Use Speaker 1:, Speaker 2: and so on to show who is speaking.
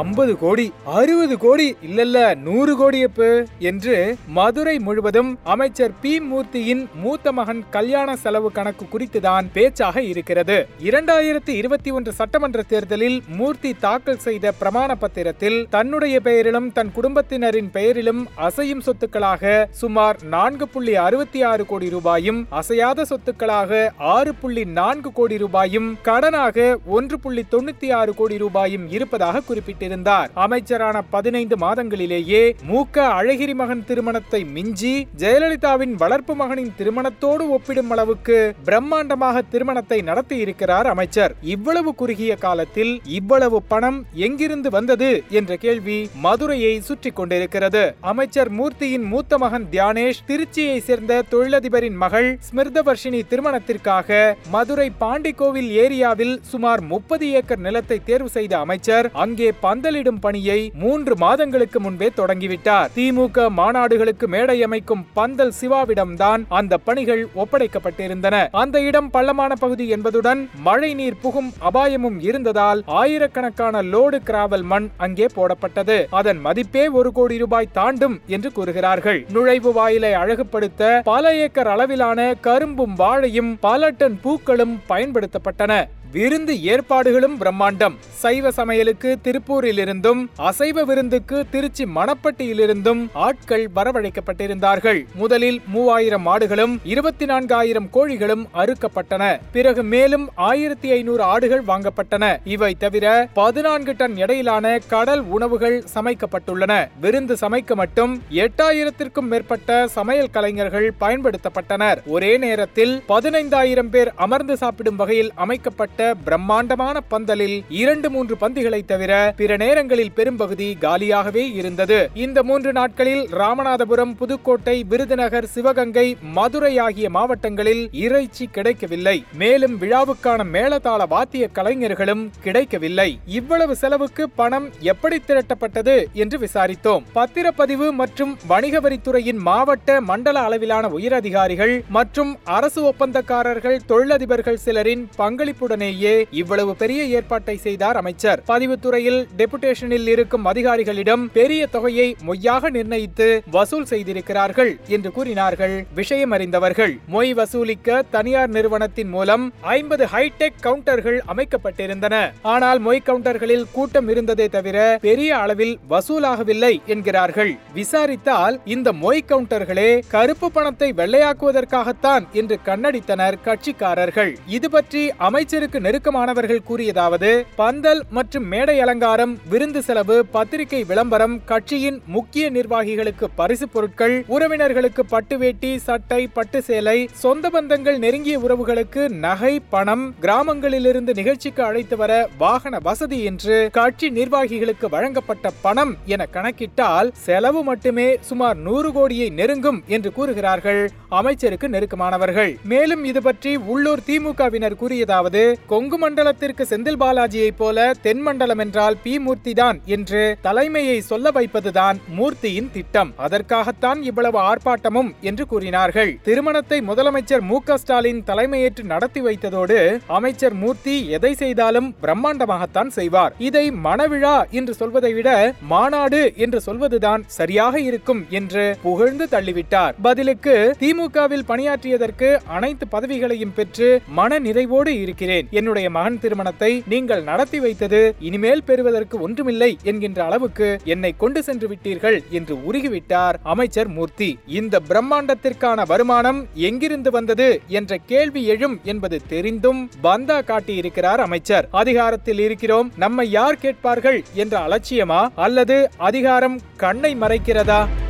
Speaker 1: ஐம்பது கோடி அறுபது கோடி இல்லல்ல நூறு கோடி எப்பு என்று மதுரை முழுவதும் அமைச்சர் பி மூர்த்தியின் மூத்த மகன் கல்யாண செலவு கணக்கு குறித்துதான் பேச்சாக இருக்கிறது. இரண்டாயிரத்தி இருபத்தி ஒன்று சட்டமன்ற தேர்தலில் மூர்த்தி தாக்கல் செய்த பிரமாண பத்திரத்தில் தன்னுடைய பெயரிலும் தன் குடும்பத்தினரின் பெயரிலும் அசையும் சொத்துக்களாக சுமார் நான்கு புள்ளி அறுபத்தி ஆறு கோடி ரூபாயும் அசையாத சொத்துக்களாக ஆறு புள்ளி நான்கு கோடி ரூபாயும் கடனாக ஒன்று புள்ளி தொண்ணூத்தி ஆறு கோடி ரூபாயும் இருப்பதாக குறிப்பிட்டார் குறிப்பிட்டிருந்தார் அமைச்சரான பதினைந்து மாதங்களிலேயே மூக்க அழகிரி மகன் திருமணத்தை மிஞ்சி ஜெயலலிதாவின் வளர்ப்பு மகனின் திருமணத்தோடு ஒப்பிடும் அளவுக்கு பிரம்மாண்டமாக திருமணத்தை நடத்தி இருக்கிறார் அமைச்சர். இவ்வளவு குறுகிய காலத்தில் இவ்வளவு பணம் எங்கிருந்து வந்தது என்ற கேள்வி மதுரையை சுற்றி கொண்டிருக்கிறது. அமைச்சர் மூர்த்தியின் மூத்த மகன் தியானேஷ் திருச்சியை சேர்ந்த தொழிலதிபரின் மகள் ஸ்மிருதவர்ஷினி திருமணத்திற்காக மதுரை பாண்டிக்கோவில் ஏரியாவில் சுமார் முப்பது ஏக்கர் நிலத்தை தேர்வு செய்த அமைச்சர் அங்கே பல பந்தலிடும் பணியை மூன்று மாதங்களுக்கு முன்பே தொடங்கிவிட்டார். திமுக மாநாடுகளுக்கு மேடை அமைக்கும் பந்தல் சிவாவிடம்தான் அந்த பணிகள் ஒப்படைக்கப்பட்டிருந்தன. அந்த இடம் பள்ளமான பகுதி என்பதுடன் மழை நீர் புகும் அபாயமும் இருந்ததால் ஆயிரக்கணக்கான லோடு கிராவல் மண் அங்கே போடப்பட்டது. அதன் மதிப்பே ஒரு கோடி ரூபாய் தாண்டும் என்று கூறுகிறார்கள். நுழைவு வாயிலை அழகுபடுத்த பல ஏக்கர் அளவிலான கரும்பும் வாழையும் பல டன் பூக்களும் பயன்படுத்தப்பட்டன. விருந்து ஏற்பாடுகளும் பிரம்மாண்டம். சைவ சமையலுக்கு திருப்பூரிலிருந்தும் அசைவ விருந்துக்கு திருச்சி மணப்பட்டியிலிருந்தும் ஆட்கள் வரவழைக்கப்பட்டிருந்தார்கள். முதலில் மூவாயிரம் ஆடுகளும் இருபத்தி நான்காயிரம் கோழிகளும் அறுக்கப்பட்டன. பிறகு மேலும் ஆயிரத்தி ஐநூறு ஆடுகள் வாங்கப்பட்டன. இவை தவிர பதினான்கு டன் எடையிலான கடல் உணவுகள் சமைக்கப்பட்டுள்ளன. விருந்து சமைக்க மட்டும் எட்டாயிரத்திற்கும் மேற்பட்ட சமையல் கலைஞர்கள் பயன்படுத்தப்பட்டனர். ஒரே நேரத்தில் பதினைந்தாயிரம் பேர் அமர்ந்து சாப்பிடும் வகையில் அமைக்கப்பட்ட பிரம்மாண்டமான பந்தலில் இரண்டு மூன்று பந்திகளை தவிர பிற நேரங்களில் பெரும்பகுதி காலியாகவே இருந்தது. இந்த மூன்று நாட்களில் ராமநாதபுரம் புதுக்கோட்டை விருதுநகர் சிவகங்கை மதுரை ஆகிய மாவட்டங்களில் இறைச்சி கிடைக்கவில்லை. மேலும் விழாவுக்கான மேளதாள வாத்திய கலைஞர்களும் கிடைக்கவில்லை. இவ்வளவு செலவுக்கு பணம் எப்படி திரட்டப்பட்டது என்று விசாரித்தோம். பத்திரப்பதிவு மற்றும் வணிக வரித்துறையின் மாவட்ட மண்டல அளவிலான உயரதிகாரிகள் மற்றும் அரசு ஒப்பந்தக்காரர்கள் தொழிலதிபர்கள் சிலரின் பங்களிப்புடனே பங்களிப்புடனேயே இவ்வளவு பெரிய ஏற்பாட்டை செய்தார் அமைச்சர். பதிவுத்துறையில் டெபுடேஷனில் இருக்கும் அதிகாரிகளிடம் பெரிய தொகையை மொய்யாக நிர்ணயித்து வசூல் செய்திருக்கிறார்கள் என்று கூறினார்கள். விஷயம் அறிந்தவர்கள் மொய் வசூலிக்க தனியார் நிறுவனத்தின் மூலம் ஐம்பது ஹைடெக் கவுண்டர்கள் அமைக்கப்பட்டிருந்தன. ஆனால் மொய் கவுண்டர்களில் கூட்டம் இருந்ததே தவிர பெரிய அளவில் வசூலாகவில்லை என்கிறார்கள். விசாரித்தால் இந்த மொய் கவுண்டர்களே கருப்பு பணத்தை வெள்ளையாக்குவதற்காகத்தான் என்று கண்ணடித்தனர் கட்சிக்காரர்கள். இது பற்றி அமைச்சருக்கு நெருக்கமானவர்கள் கூறியதாவது பந்தல் மற்றும் மேடை அலங்காரம் விருந்து செலவு பத்திரிகை விளம்பரம் கட்சியின் முக்கிய நிர்வாகிகளுக்கு பரிசு பொருட்கள் உறவினர்களுக்கு பட்டு வேட்டி சட்டை பட்டு சேலை சொந்த பந்தங்கள் நெருங்கிய உறவுகளுக்கு நகை பணம் கிராமங்களிலிருந்து நிகழ்ச்சிக்கு அழைத்து வர வாகன வசதி என்று கட்சி நிர்வாகிகளுக்கு வழங்கப்பட்ட பணம் என கணக்கிட்டால் செலவு மட்டுமே சுமார் நூறு கோடியை நெருங்கும் என்று கூறுகிறார்கள் அமைச்சருக்கு நெருக்கமானவர்கள். மேலும் இது பற்றி உள்ளூர் திமுகவினர் கூறியதாவது கொங்கு மண்டலத்திற்கு செந்தில் பாலாஜியைப் போல தென் மண்டலம் என்றால் பி மூர்த்தி தான் என்று தலைமையை சொல்ல வைப்பதுதான் மூர்த்தியின் திட்டம். அதற்காகத்தான் இவ்வளவு ஆர்ப்பாட்டமும் என்று கூறினார்கள். திருமணத்தை முதலமைச்சர் மு ஸ்டாலின் தலைமையேற்று நடத்தி வைத்ததோடு அமைச்சர் மூர்த்தி எதை செய்தாலும் பிரம்மாண்டமாகத்தான் செய்வார். இதை மணவிழா என்று சொல்வதை விட மாநாடு என்று சொல்வதுதான் சரியாக இருக்கும் என்று புகழ்ந்து தள்ளிவிட்டார். பதிலுக்கு திமுகவில் பணியாற்றியதற்கு அனைத்து பதவிகளையும் பெற்று மன நிறைவோடு இருக்கிறேன். என்னுடைய மகன் திருமணத்தை நீங்கள் நடத்தி வைத்தது இனிமேல் பெறுவதற்கு ஒன்றுமில்லை என்கின்ற அளவுக்கு என்னை கொண்டு சென்று விட்டீர்கள் என்று உருகிவிட்டார் அமைச்சர் மூர்த்தி. இந்த பிரம்மாண்டத்திற்கான வருமானம் எங்கிருந்து வந்தது என்ற கேள்வி எழும் என்பது தெரிந்தும் பந்தா காட்டியிருக்கிறார் அமைச்சர். அதிகாரத்தில் இருக்கிறோம். நம்மை யார் கேட்பார்கள் என்ற அலட்சியமா அல்லது அதிகாரம் கண்ணை மறைக்கிறதா?